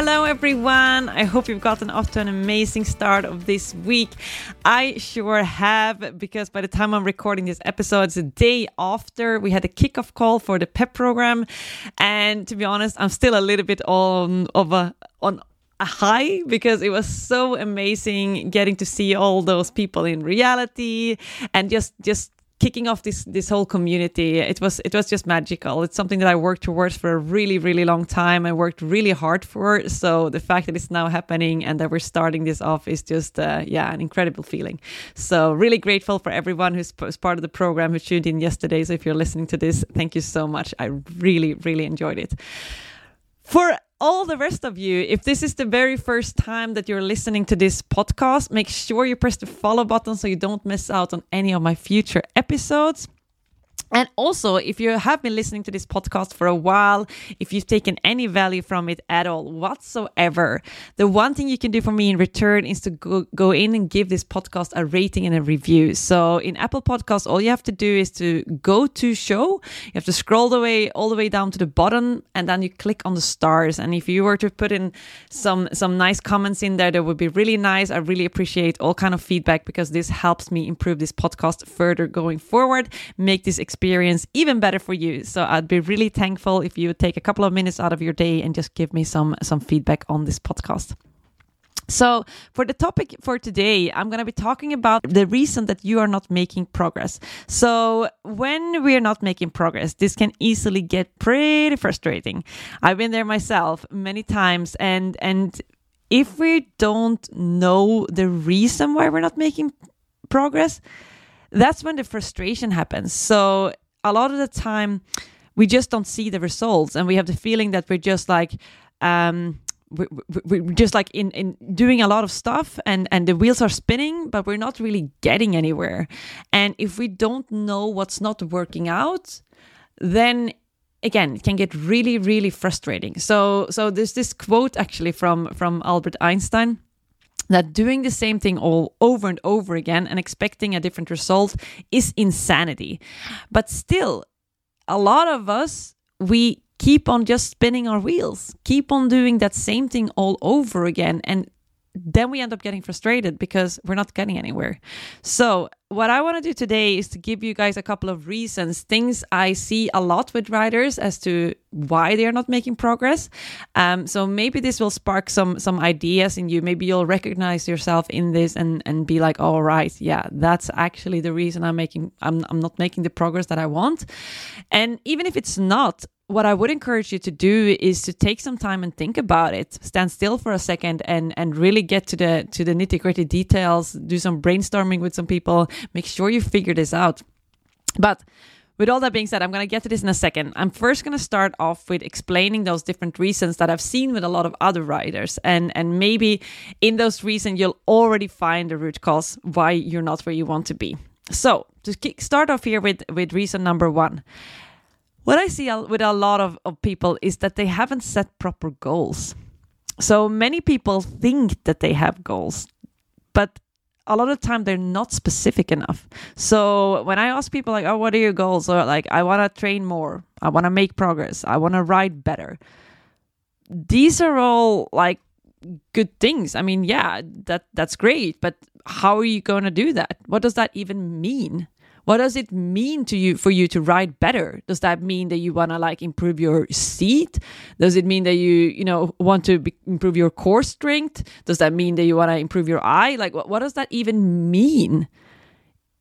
Hello, everyone. I hope you've gotten off to an amazing start of this week. I sure have, because by the time I'm recording this episode, it's a day after we had a kickoff call for the PEP program. And to be honest, I'm still a little bit on of a on a high because it was so amazing getting to see all those people in reality and just just kicking off this this whole community it was it was just magical. It's something that i worked towards for a really really long time. I worked really hard for so the fact that it's now happening and that we're starting this off is just uh, yeah an incredible feeling. So really grateful for everyone who's part of the program who tuned in yesterday. So if you're listening to this thank you so much. I really really enjoyed it. For all the rest of you, if this is the very first time that you're listening to this podcast, make sure you press the follow button so you don't miss out on any of my future episodes. And also, if you have been listening to this podcast for a while, if you've taken any value from it at all whatsoever, the one thing you can do for me in return is to go, go in and give this podcast a rating and a review. So in Apple Podcasts, all you have to do is to go to show. You have to scroll the way all the way down to the bottom, and then you click on the stars. And if you were to put in some some nice comments in there, that would be really nice. I really appreciate all kind of feedback because this helps me improve this podcast further going forward, make this experience experience even better for you. So I'd be really thankful if you would take a couple of minutes out of your day and just give me some some feedback on this podcast. So, for the topic for today, I'm going to be talking about the reason that you are not making progress. So, when we are not making progress, this can easily get pretty frustrating. I've been there myself many times and and if we don't know the reason why we're not making progress, that's when the frustration happens. So a lot of the time, we just don't see the results, and we have the feeling that we're just like. Um, we, are just like in, in doing a lot of stuff and and the wheels are spinning but we're not really getting anywhere and if we don't know what's not working out then again it can get really really frustrating so so there's this quote actually from from albert einstein that doing the same thing all over and over again and expecting a different result is insanity. But still, a lot of us, we keep on just spinning our wheels, keep on doing that same thing all over again. And then we end up getting frustrated because we're not getting anywhere. So, what I want to do today is to give you guys a couple of reasons, things I see a lot with writers as to why they are not making progress. Um, so maybe this will spark some some ideas in you. Maybe you'll recognize yourself in this and and be like, "All right, yeah, that's actually the reason I'm making I'm I'm not making the progress that I want." And even if it's not, what I would encourage you to do is to take some time and think about it. Stand still for a second and and really get to the to the nitty gritty details. Do some brainstorming with some people. Make sure you figure this out. But with all that being said, I'm going to get to this in a second. I'm first going to start off with explaining those different reasons that I've seen with a lot of other riders, and and maybe in those reasons you'll already find the root cause why you're not where you want to be. So to kick, start off here with with reason number one what I see with a lot of, of people is that they haven't set proper goals. So many people think that they have goals, but a lot of time they're not specific enough. So when I ask people like, "Oh, what are your goals?" or like, "I want to train more. I want to make progress. I want to ride better." These are all like good things. I mean, yeah, that that's great, but how are you going to do that? What does that even mean? What does it mean to you for you to ride better? Does that mean that you want to like improve your seat? Does it mean that you you know want to be, improve your core strength? Does that mean that you want to improve your eye? Like what, what does that even mean?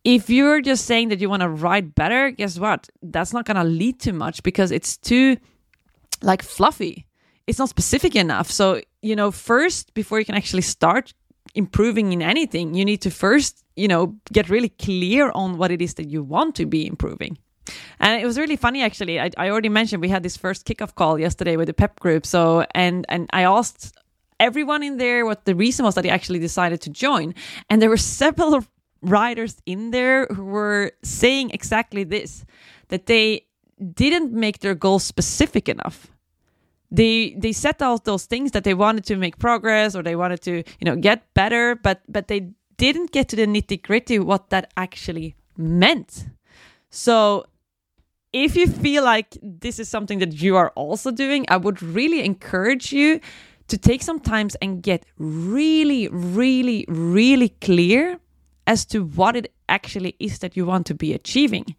If you're just saying that you want to ride better guess what? That's not going to lead to much because it's too like fluffy. It's not specific enough. So you know first before you can actually start improving in anything, you need to first, you know, get really clear on what it is that you want to be improving. And it was really funny, actually. I, I already mentioned we had this first kickoff call yesterday with the pep group. So, and and I asked everyone in there what the reason was that he actually decided to join, and there were several riders in there who were saying exactly this: that they didn't make their goals specific enough. They they set out those things that they wanted to make progress or they wanted to you know get better, but but they didn't get to the nitty gritty what that actually meant. So if you feel like this is something that you are also doing, I would really encourage you to take some time and get really, really, really clear as to what it actually is that you want to be achieving.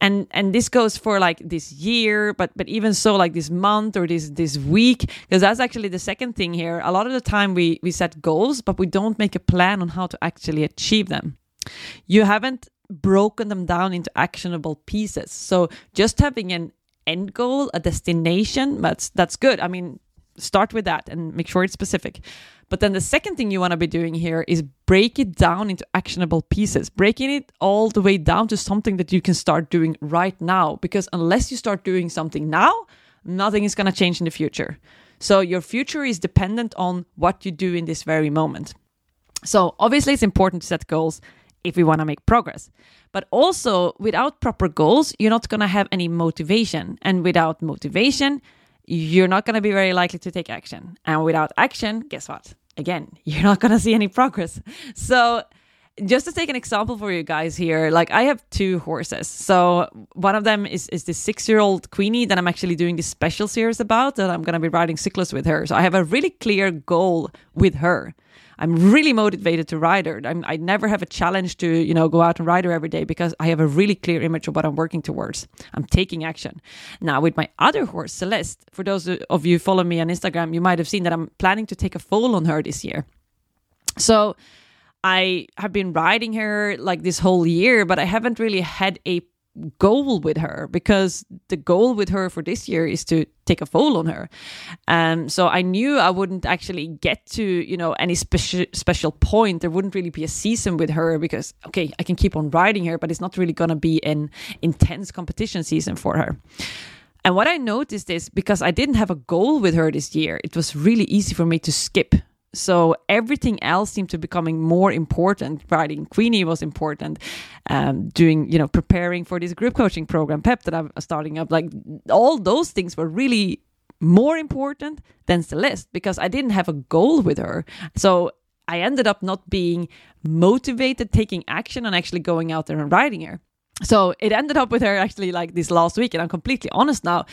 And and this goes for like this year, but but even so like this month or this this week, because that's actually the second thing here. A lot of the time we we set goals, but we don't make a plan on how to actually achieve them. You haven't broken them down into actionable pieces. So just having an end goal, a destination, that's that's good. I mean, start with that and make sure it's specific. But then the second thing you want to be doing here is break it down into actionable pieces, breaking it all the way down to something that you can start doing right now. Because unless you start doing something now, nothing is going to change in the future. So your future is dependent on what you do in this very moment. So obviously, it's important to set goals if we want to make progress. But also, without proper goals, you're not going to have any motivation. And without motivation, you're not going to be very likely to take action. And without action, guess what? Again, you're not going to see any progress. So, just to take an example for you guys here, like I have two horses. So one of them is is this six year old Queenie that I'm actually doing this special series about that I'm gonna be riding cyclist with her. So I have a really clear goal with her. I'm really motivated to ride her. I'm, I never have a challenge to, you know, go out and ride her every day because I have a really clear image of what I'm working towards. I'm taking action. Now, with my other horse, Celeste, for those of you follow me on Instagram, you might have seen that I'm planning to take a foal on her this year. So I have been riding her like this whole year, but I haven't really had a goal with her because the goal with her for this year is to take a fall on her. Um, so I knew I wouldn't actually get to you know any special special point. There wouldn't really be a season with her because okay, I can keep on riding her, but it's not really gonna be an intense competition season for her. And what I noticed is because I didn't have a goal with her this year, it was really easy for me to skip so everything else seemed to be becoming more important. Writing Queenie was important. Um, doing, you know, preparing for this group coaching program, PEP, that I'm starting up. Like all those things were really more important than Celeste because I didn't have a goal with her. So I ended up not being motivated, taking action, and actually going out there and riding her so it ended up with her actually like this last week and i'm completely honest now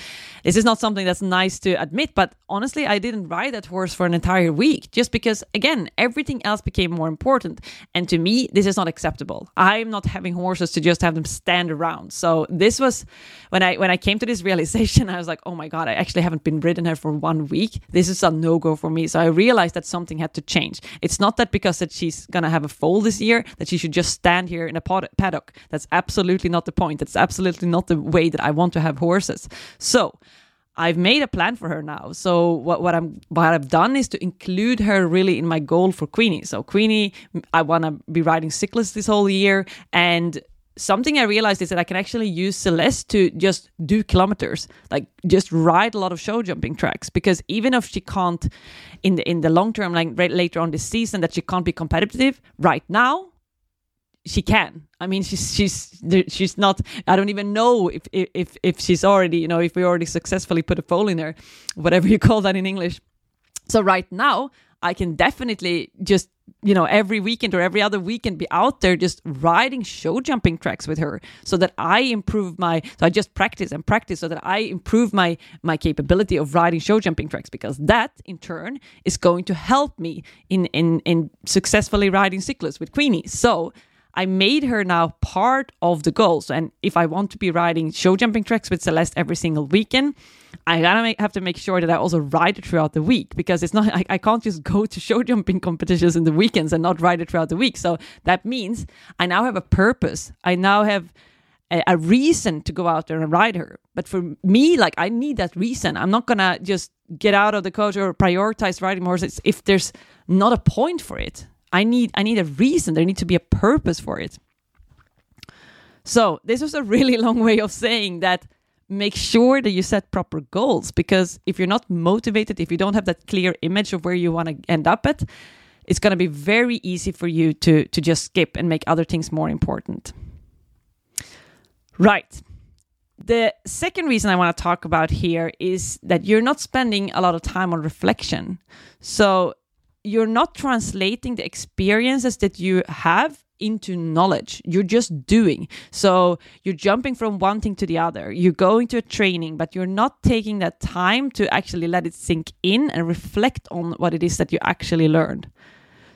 this is not something that's nice to admit but honestly i didn't ride that horse for an entire week just because again everything else became more important. And to me this is not acceptable. I'm not having horses to just have them stand around. So this was when i when i came to this realization i was like oh my god i actually haven't been ridden her for one week. This is a no-go for me. So i realized that something had to change. It's not that because that she's gonna have a foal this year that she should just stand here in a paddock. That's absolutely absolutely not the point. It's absolutely not the way that I want to have horses. So I've made a plan for her now. So what, what I'm what I've done is to include her really in my goal for Queenie. So Queenie, I want to be riding cyclists this whole year, and something I realized is that I can actually use Celeste to just do kilometers, like just ride a lot of show jumping tracks. Because even if she can't, in the in the long term, like right later on this season, that she can't be competitive right now, she can. I mean, she's she's she's not. I don't even know if if if she's already you know if we already successfully put a foal in her, whatever you call that in English. So right now, I can definitely just you know every weekend or every other weekend be out there just riding show jumping tracks with her, so that I improve my. So I just practice and practice so that I improve my my capability of riding show jumping tracks because that in turn is going to help me in in in successfully riding cyclists with Queenie. So I made her now part of the goals. And if I want to be riding show jumping tracks with Celeste every single weekend, I gotta make, have to make sure that I also ride it throughout the week because it's not I, I can't just go to show jumping competitions in the weekends and not ride it throughout the week. So that means I now have a purpose. I now have a, a reason to go out there and ride her. But for me, like I need that reason. I'm not gonna just get out of the coach or prioritize riding horses if there's not a point for it. I need I need a reason. There needs to be a purpose for it. So, this was a really long way of saying that make sure that you set proper goals because if you're not motivated, if you don't have that clear image of where you want to end up at, it's going to be very easy for you to to just skip and make other things more important. Right. The second reason I want to talk about here is that you're not spending a lot of time on reflection. So you're not translating the experiences that you have into knowledge. You're just doing. So you're jumping from one thing to the other. You're going to a training, but you're not taking that time to actually let it sink in and reflect on what it is that you actually learned.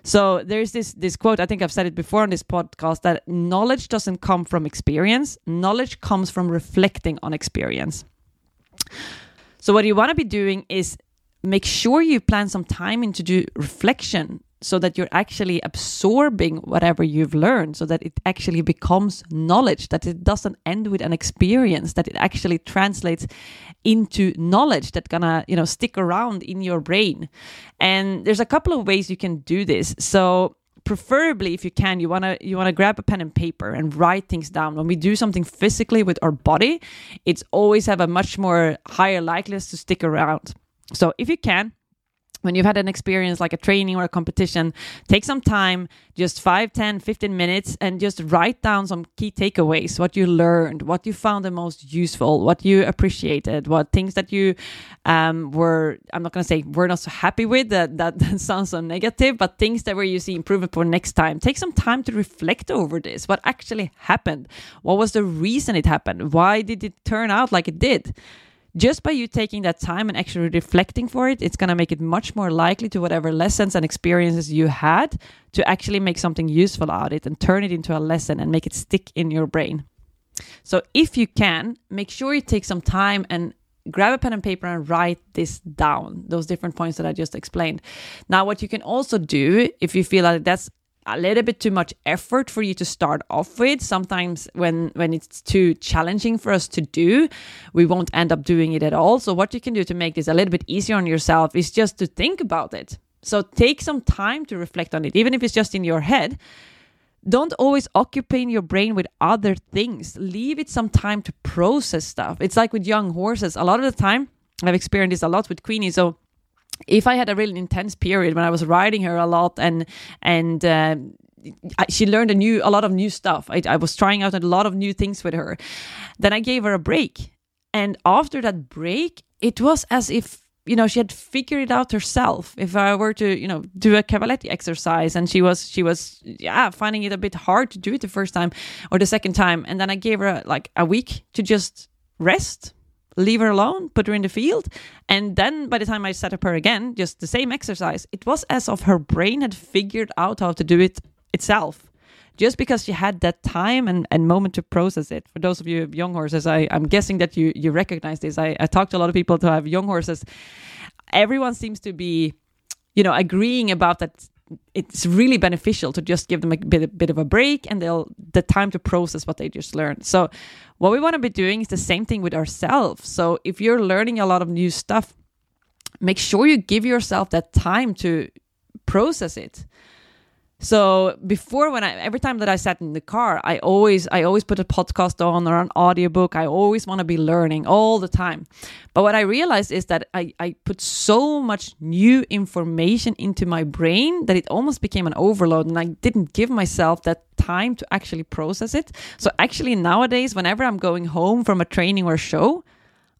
So there's this this quote, I think I've said it before on this podcast that knowledge doesn't come from experience, knowledge comes from reflecting on experience. So what you want to be doing is make sure you plan some time into do reflection so that you're actually absorbing whatever you've learned so that it actually becomes knowledge that it doesn't end with an experience that it actually translates into knowledge that's gonna you know stick around in your brain. And there's a couple of ways you can do this. So preferably if you can you want to you want to grab a pen and paper and write things down. When we do something physically with our body it's always have a much more higher likelihood to stick around so if you can when you've had an experience like a training or a competition take some time just 5 10 15 minutes and just write down some key takeaways what you learned what you found the most useful what you appreciated what things that you um, were i'm not going to say we're not so happy with that, that, that sounds so negative but things that where you see improvement for next time. Take some time to reflect over this. What actually happened? What was the reason it happened? Why did it turn out like it did just by you taking that time and actually reflecting for it, it's going to make it much more likely to whatever lessons and experiences you had to actually make something useful out of it and turn it into a lesson and make it stick in your brain. So if you can, make sure you take some time and grab a pen and paper and write this down, those different points that I just explained. Now, what you can also do if you feel like that's a little bit too much effort for you to start off with. Sometimes when when it's too challenging for us to do we won't end up doing it at all. So what you can do to make this a little bit easier on yourself is just to think about it. So take some time to reflect on it even if it's just in your head. Don't always occupy your brain with other things. Leave it some time to process stuff. It's like with young horses. A lot of the time i've experienced this a lot with queenie. So if I had a really intense period when I was riding her a lot and and uh, she learned a new a lot of new stuff. I, I was trying out a lot of new things with her. Then I gave her a break, and after that break, it was as if you know she had figured it out herself if i were to you know do a cavaletti exercise and she was she was yeah finding it a bit hard to do it the first time or the second time and then i gave her like a week to just rest leave her alone, put her in the field. And then by the time I set up her again, just the same exercise, it was as if her brain had figured out how to do it itself. Just because she had that time and, and moment to process it. For those of you young horses, I, I'm guessing that you, you recognize this. I, I talked to a lot of people to have young horses. Everyone seems to be, you know, agreeing about that it's really beneficial to just give them a bit, a bit of a break and they'll the time to process what they just learned. So what we want to be doing is the same thing with ourselves. So if you're learning a lot of new stuff, make sure you give yourself that time to process it. So before when I every time that I sat in the car, I always I always put a podcast on or an audiobook. I always want to be learning all the time. But what I realized is that I, I put so much new information into my brain that it almost became an overload and I didn't give myself that time to actually process it. So actually nowadays, whenever I'm going home from a training or show,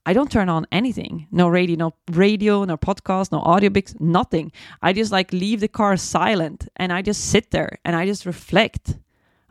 I don't turn on anything. No radio, no radio, no podcast, no audiobooks, nothing. I just like leave the car silent and I just sit there and I just reflect.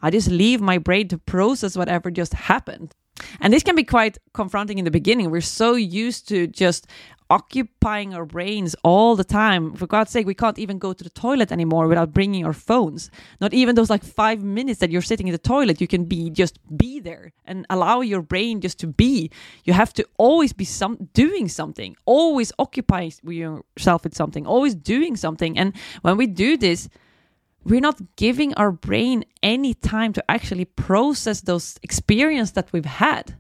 I just leave my brain to process whatever just happened. And this can be quite confronting in the beginning. We're so used to just occupying our brains all the time. For God's sake, we can't even go to the toilet anymore without bringing our phones. Not even those like five minutes that you're sitting in the toilet, you can be just be there and allow your brain just to be. You have to always be some doing something, always occupy yourself with something, always doing something. And when we do this, we're not giving our brain any time to actually process those experiences that we've had.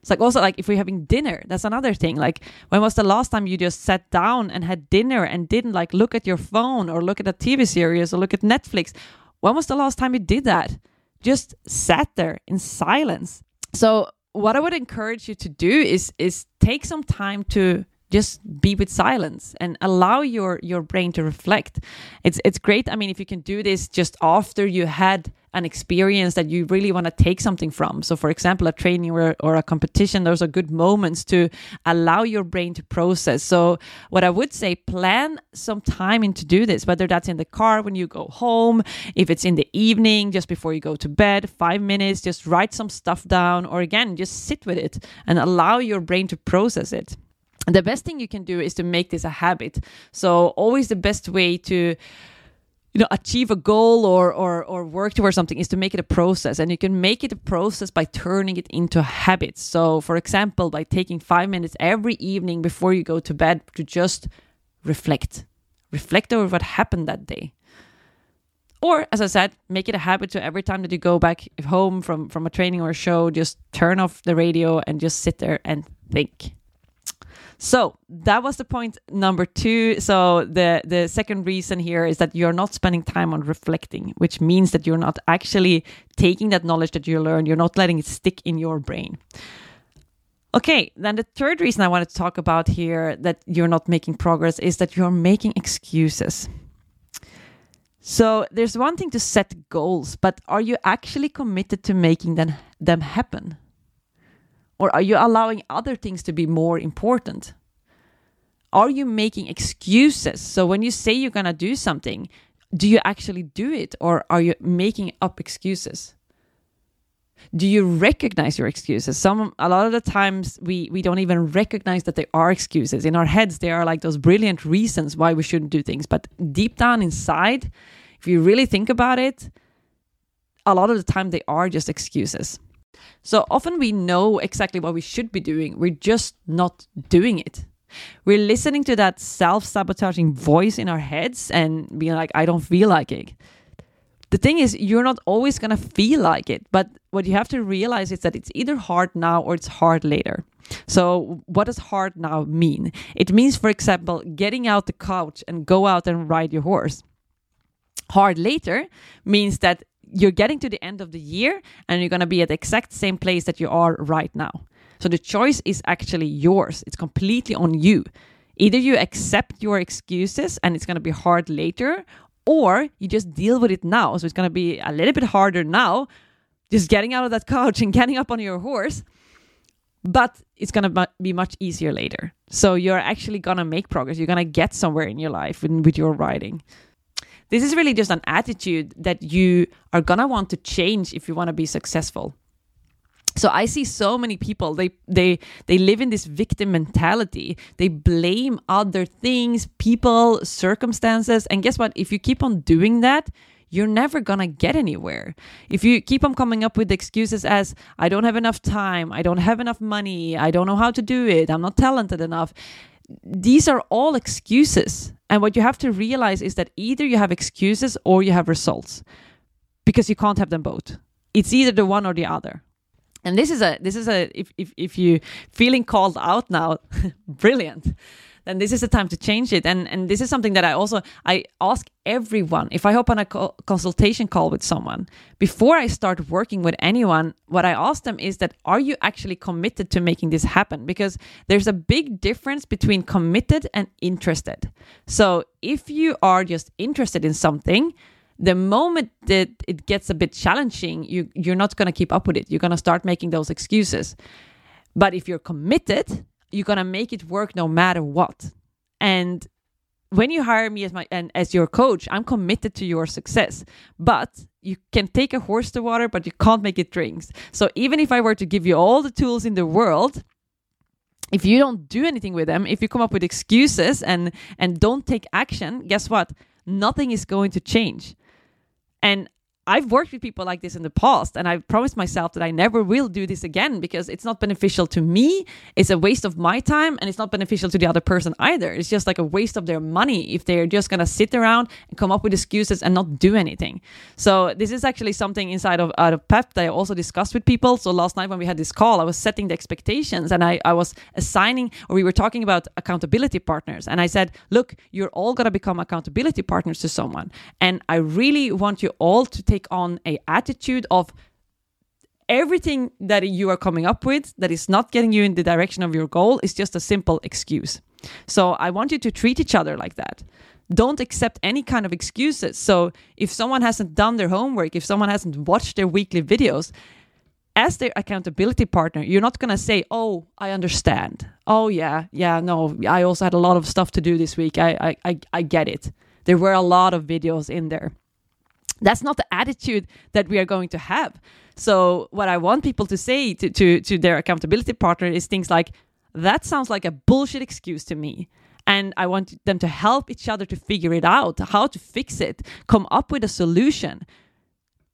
It's like also like if we're having dinner, that's another thing. Like when was the last time you just sat down and had dinner and didn't like look at your phone or look at a TV series or look at Netflix? When was the last time you did that? just sat there in silence. So what I would encourage you to do is is take some time to just be with silence and allow your your brain to reflect. It's it's great. I mean if you can do this just after you had an experience that you really want to take something from. So for example a training or, or a competition those are good moments to allow your brain to process. So what i would say plan some time in to do this whether that's in the car when you go home if it's in the evening just before you go to bed five minutes just write some stuff down or again just sit with it and allow your brain to process it the best thing you can do is to make this a habit. So always the best way to you know achieve a goal or or or work towards something is to make it a process. And you can make it a process by turning it into a habit. So for example by taking 5 minutes every evening before you go to bed to just reflect. Reflect over what happened that day. Or as i said make it a habit to every time that you go back home from from a training or a show just turn off the radio and just sit there and think so that was the point number two. So the the second reason here is that you're not spending time on reflecting, which means that you're not actually taking that knowledge that you learned. You're not letting it stick in your brain. Okay, then the third reason I wanted to talk about here that you're not making progress is that you're making excuses. So there's one thing to set goals, but are you actually committed to making them, them happen? Or are you allowing other things to be more important? Are you making excuses? So when you say you're going to do something, do you actually do it or are you making up excuses? Do you recognize your excuses? Some a lot of the times we we don't even recognize that they are excuses. In our heads they are like those brilliant reasons why we shouldn't do things, but deep down inside, if you really think about it, a lot of the time they are just excuses. So often we know exactly what we should be doing, we're just not doing it. We're listening to that self sabotaging voice in our heads and being like, I don't feel like it. The thing is, you're not always going to feel like it, but what you have to realize is that it's either hard now or it's hard later. So, what does hard now mean? It means, for example, getting out the couch and go out and ride your horse. Hard later means that you're getting to the end of the year and you're going to be at the exact same place that you are right now. So the choice is actually yours. It's completely on you. Either you accept your excuses and it's going to be hard later, or you just deal with it now. So it's going to be a little bit harder now, just getting out of that couch and getting up on your horse, but it's going to be much easier later. So you're actually going to make progress. You're going to get somewhere in your life with your riding. This is really just an attitude that you are gonna want to change if you want to be successful. So I see so many people they they they live in this victim mentality. They blame other things, people, circumstances, and guess what? If you keep on doing that, you're never gonna get anywhere. If you keep on coming up with excuses as, I don't have enough time, I don't have enough money, I don't know how to do it, I'm not talented enough, these are all excuses. And what you have to realize is that either you have excuses or you have results because you can't have them both. It's either the one or the other. And this is a this is a if if, if you feeling called out now, brilliant then this is the time to change it. And and this is something that I also I ask everyone if I open a co- consultation call with someone before I start working with anyone. What I ask them is that are you actually committed to making this happen? Because there's a big difference between committed and interested. So if you are just interested in something the moment that it gets a bit challenging you you're not going to keep up with it you're going to start making those excuses but if you're committed you're gonna make it work no matter what. And when you hire me as my and as your coach, I'm committed to your success. But you can take a horse to water, but you can't make it drinks. So even if I were to give you all the tools in the world, if you don't do anything with them, if you come up with excuses and and don't take action, guess what? Nothing is going to change. And I've worked with people like this in the past, and I've promised myself that I never will do this again because it's not beneficial to me. It's a waste of my time, and it's not beneficial to the other person either. It's just like a waste of their money if they're just gonna sit around and come up with excuses and not do anything. So this is actually something inside of out of PEP that I also discussed with people. So last night when we had this call, I was setting the expectations, and I I was assigning, or we were talking about accountability partners, and I said, look, you're all gonna become accountability partners to someone, and I really want you all to take take on a attitude of everything that you are coming up with that is not getting you in the direction of your goal is just a simple excuse. So I want you to treat each other like that. Don't accept any kind of excuses. So if someone hasn't done their homework, if someone hasn't watched their weekly videos, as their accountability partner, you're not going to say, Oh, I understand. Oh, yeah, yeah, no, I also had a lot of stuff to do this week. I, I, I, I get it. There were a lot of videos in there. That's not the attitude that we are going to have. So what I want people to say to, to, to their accountability partner is things like, that sounds like a bullshit excuse to me. And I want them to help each other to figure it out, how to fix it, come up with a solution.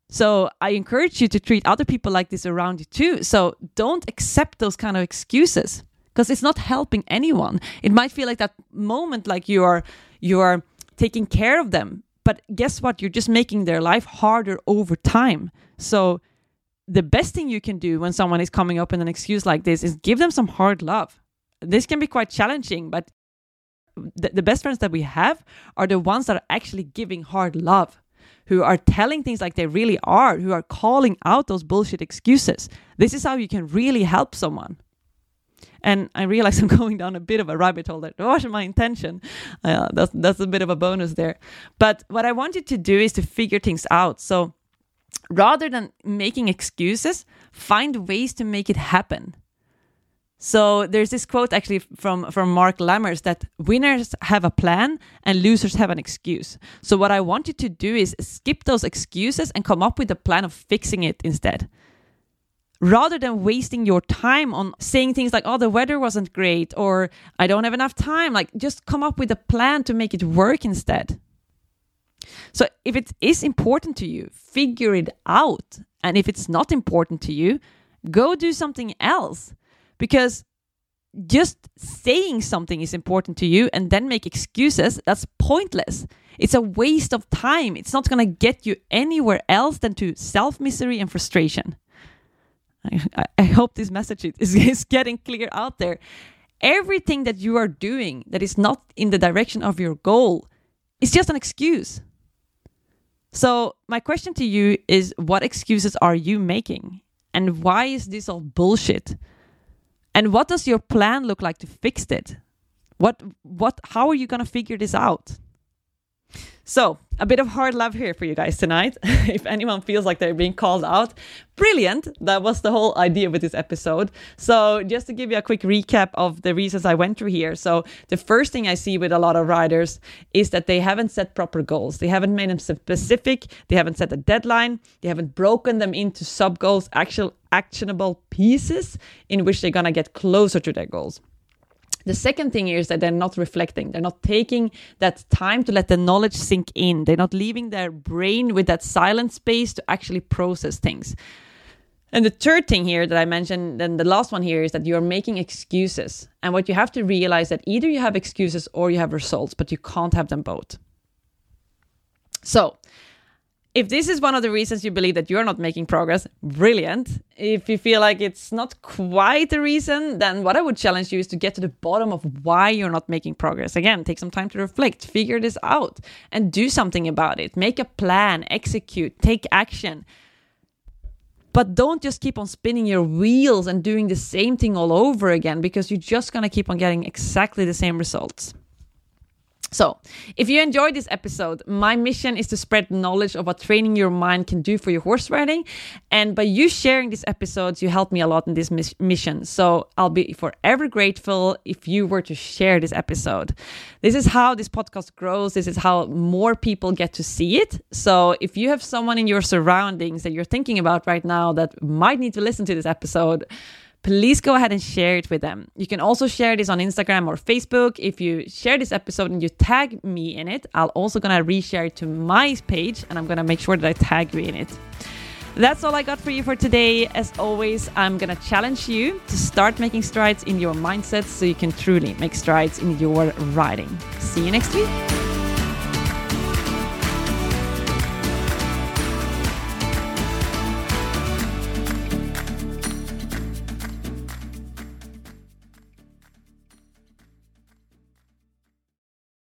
So I encourage you to treat other people like this around you too. So don't accept those kind of excuses because it's not helping anyone. It might feel like that moment like you are you are taking care of them, but guess what? You're just making their life harder over time. So the best thing you can do when someone is coming up with an excuse like this is give them some hard love. This can be quite challenging, but the, the best friends that we have are the ones that are actually giving hard love, who are telling things like they really are, who are calling out those bullshit excuses. This is how you can really help someone. And I realize I'm going down a bit of a rabbit hole. That wasn't my intention. Uh, that's, that's a bit of a bonus there. But what I want you to do is to figure things out. So rather than making excuses, find ways to make it happen. So there's this quote actually from from Mark Lammers that winners have a plan and losers have an excuse. So what I want you to do is skip those excuses and come up with a plan of fixing it instead. Rather than wasting your time on saying things like, oh, the weather wasn't great, or I don't have enough time, like just come up with a plan to make it work instead. So if it is important to you, figure it out. And if it's not important to you, go do something else. Because just saying something is important to you and then make excuses, that's pointless. It's a waste of time. It's not going to get you anywhere else than to self misery and frustration. I, I, hope this message is, is getting clear out there. Everything that you are doing that is not in the direction of your goal is just an excuse. So, my question to you is what excuses are you making? And why is this all bullshit? And what does your plan look like to fix it? What what how are you going to figure this out? So, a bit of hard love here for you guys tonight. if anyone feels like they're being called out, brilliant. That was the whole idea with this episode. So, just to give you a quick recap of the reasons I went through here. So, the first thing I see with a lot of riders is that they haven't set proper goals. They haven't made them specific, they haven't set a deadline, they haven't broken them into sub goals, actual actionable pieces in which they're going to get closer to their goals. The second thing is that they're not reflecting. They're not taking that time to let the knowledge sink in. They're not leaving their brain with that silent space to actually process things. And the third thing here that I mentioned, and the last one here is that you're making excuses. And what you have to realize that either you have excuses or you have results, but you can't have them both. So, if this is one of the reasons you believe that you're not making progress, brilliant. If you feel like it's not quite the reason, then what I would challenge you is to get to the bottom of why you're not making progress. Again, take some time to reflect, figure this out, and do something about it. Make a plan, execute, take action. But don't just keep on spinning your wheels and doing the same thing all over again because you're just going to keep on getting exactly the same results. So, if you enjoyed this episode, my mission is to spread knowledge of what training your mind can do for your horse riding. And by you sharing these episodes, you help me a lot in this mission. So, I'll be forever grateful if you were to share this episode. This is how this podcast grows. This is how more people get to see it. So, if you have someone in your surroundings that you're thinking about right now that might need to listen to this episode, please go ahead and share it with them. You can also share this on Instagram or Facebook. If you share this episode and you tag me in it, I'll also gonna reshare it to my page and I'm gonna make sure that I tag you in it. That's all I got for you for today. As always, I'm gonna challenge you to start making strides in your mindset so you can truly make strides in your writing. See you next week.